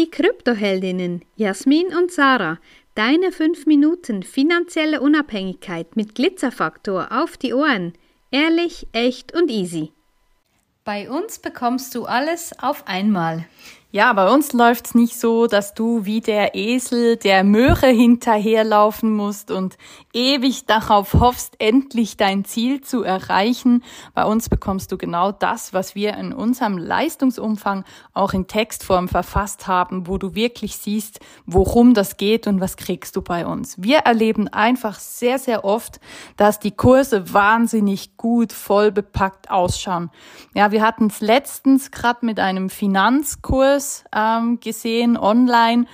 Die Kryptoheldinnen Jasmin und Sarah, deine 5 Minuten finanzielle Unabhängigkeit mit Glitzerfaktor auf die Ohren. Ehrlich, echt und easy. Bei uns bekommst du alles auf einmal. Ja, bei uns läuft's nicht so, dass du wie der Esel der Möhre hinterherlaufen musst und ewig darauf hoffst, endlich dein Ziel zu erreichen. Bei uns bekommst du genau das, was wir in unserem Leistungsumfang auch in Textform verfasst haben, wo du wirklich siehst, worum das geht und was kriegst du bei uns. Wir erleben einfach sehr, sehr oft, dass die Kurse wahnsinnig gut voll bepackt ausschauen. Ja, wir hatten es letztens gerade mit einem Finanzkurs Videos ähm, gesehen online.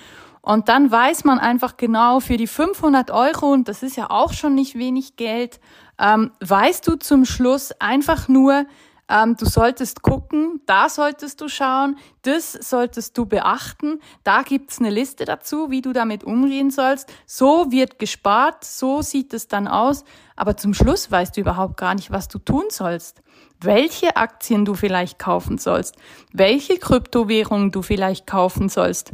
Und dann weiß man einfach genau, für die 500 Euro, und das ist ja auch schon nicht wenig Geld, ähm, weißt du zum Schluss einfach nur, ähm, du solltest gucken, da solltest du schauen, das solltest du beachten, da gibt's eine Liste dazu, wie du damit umgehen sollst. So wird gespart, so sieht es dann aus, aber zum Schluss weißt du überhaupt gar nicht, was du tun sollst. Welche Aktien du vielleicht kaufen sollst, welche Kryptowährungen du vielleicht kaufen sollst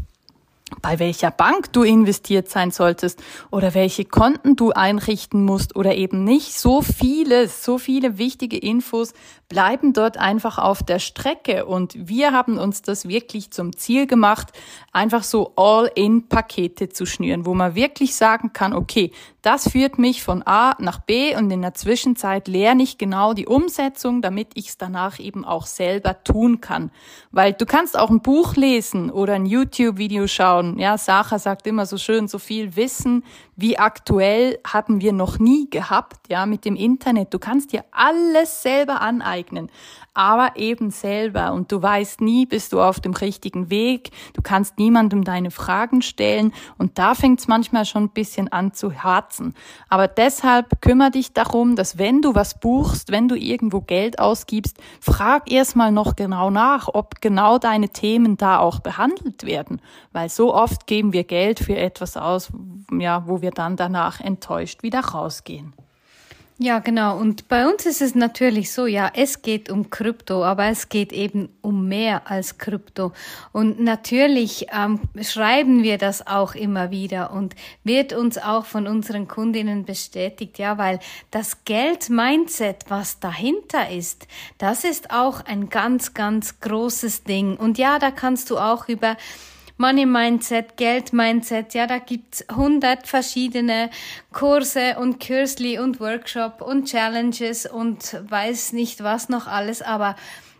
bei welcher Bank du investiert sein solltest oder welche Konten du einrichten musst oder eben nicht. So vieles, so viele wichtige Infos bleiben dort einfach auf der Strecke und wir haben uns das wirklich zum Ziel gemacht, einfach so All-in-Pakete zu schnüren, wo man wirklich sagen kann, okay, das führt mich von A nach B und in der Zwischenzeit lerne ich genau die Umsetzung, damit ich es danach eben auch selber tun kann. Weil du kannst auch ein Buch lesen oder ein YouTube-Video schauen. Ja, Sacha sagt immer so schön, so viel Wissen wie aktuell haben wir noch nie gehabt, ja, mit dem Internet. Du kannst dir alles selber aneignen aber eben selber. Und du weißt nie, bist du auf dem richtigen Weg. Du kannst niemandem deine Fragen stellen. Und da fängt es manchmal schon ein bisschen an zu harzen. Aber deshalb kümmere dich darum, dass wenn du was buchst, wenn du irgendwo Geld ausgibst, frag erstmal noch genau nach, ob genau deine Themen da auch behandelt werden. Weil so oft geben wir Geld für etwas aus, ja, wo wir dann danach enttäuscht wieder rausgehen. Ja, genau. Und bei uns ist es natürlich so, ja, es geht um Krypto, aber es geht eben um mehr als Krypto. Und natürlich ähm, schreiben wir das auch immer wieder und wird uns auch von unseren Kundinnen bestätigt, ja, weil das Geld-Mindset, was dahinter ist, das ist auch ein ganz, ganz großes Ding. Und ja, da kannst du auch über Money Mindset, Geld Mindset, ja, da gibt's hundert verschiedene Kurse und Kürzli und Workshop und Challenges und weiß nicht was noch alles, aber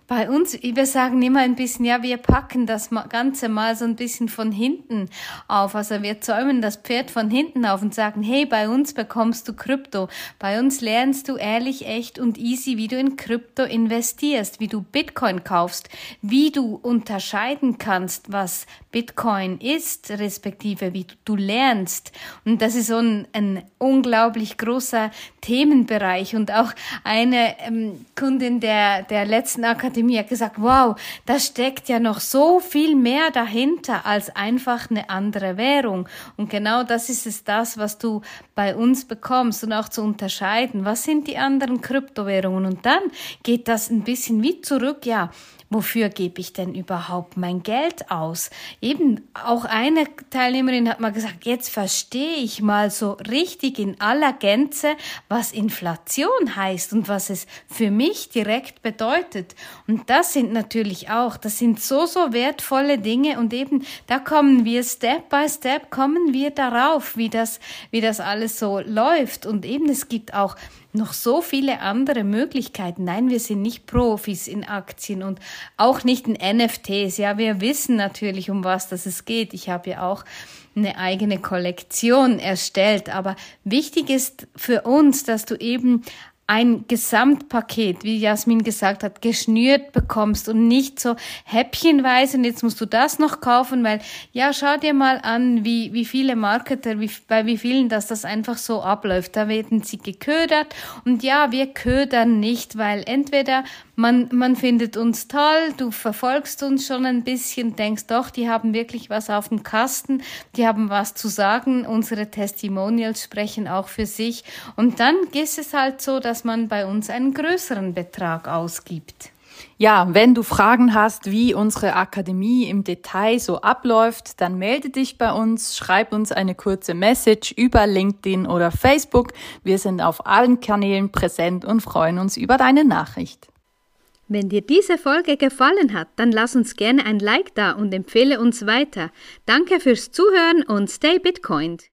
bei uns, wir sagen immer ein bisschen, ja, wir packen das Ganze mal so ein bisschen von hinten auf. Also wir zäumen das Pferd von hinten auf und sagen, hey, bei uns bekommst du Krypto. Bei uns lernst du ehrlich, echt und easy, wie du in Krypto investierst, wie du Bitcoin kaufst, wie du unterscheiden kannst, was Bitcoin ist, respektive wie du lernst. Und das ist so ein, ein unglaublich großer Themenbereich. Und auch eine ähm, Kundin der, der letzten Akademie hat gesagt, wow, da steckt ja noch so viel mehr dahinter als einfach eine andere Währung. Und genau das ist es das, was du bei uns bekommst und auch zu unterscheiden. Was sind die anderen Kryptowährungen? Und dann geht das ein bisschen wie zurück, ja, wofür gebe ich denn überhaupt mein Geld aus? Eben auch eine Teilnehmerin hat mal gesagt, jetzt verstehe ich mal so richtig in aller Gänze, was Inflation heißt und was es für mich direkt bedeutet. Und das sind natürlich auch, das sind so, so wertvolle Dinge und eben da kommen wir Step by Step, kommen wir darauf, wie das, wie das alles so läuft. Und eben es gibt auch noch so viele andere Möglichkeiten. Nein, wir sind nicht Profis in Aktien und auch nicht in NFTs. Ja, wir wissen natürlich, um was das es geht. Ich habe ja auch eine eigene Kollektion erstellt. Aber wichtig ist für uns, dass du eben ein Gesamtpaket, wie Jasmin gesagt hat, geschnürt bekommst und nicht so häppchenweise und jetzt musst du das noch kaufen, weil ja, schau dir mal an, wie, wie viele Marketer, wie, bei wie vielen das das einfach so abläuft. Da werden sie geködert und ja, wir ködern nicht, weil entweder man, man findet uns toll, du verfolgst uns schon ein bisschen, denkst doch, die haben wirklich was auf dem Kasten, die haben was zu sagen, unsere Testimonials sprechen auch für sich. Und dann ist es halt so, dass man bei uns einen größeren Betrag ausgibt. Ja, wenn du Fragen hast, wie unsere Akademie im Detail so abläuft, dann melde dich bei uns, schreib uns eine kurze Message über LinkedIn oder Facebook. Wir sind auf allen Kanälen präsent und freuen uns über deine Nachricht. Wenn dir diese Folge gefallen hat, dann lass uns gerne ein Like da und empfehle uns weiter. Danke fürs Zuhören und stay Bitcoined.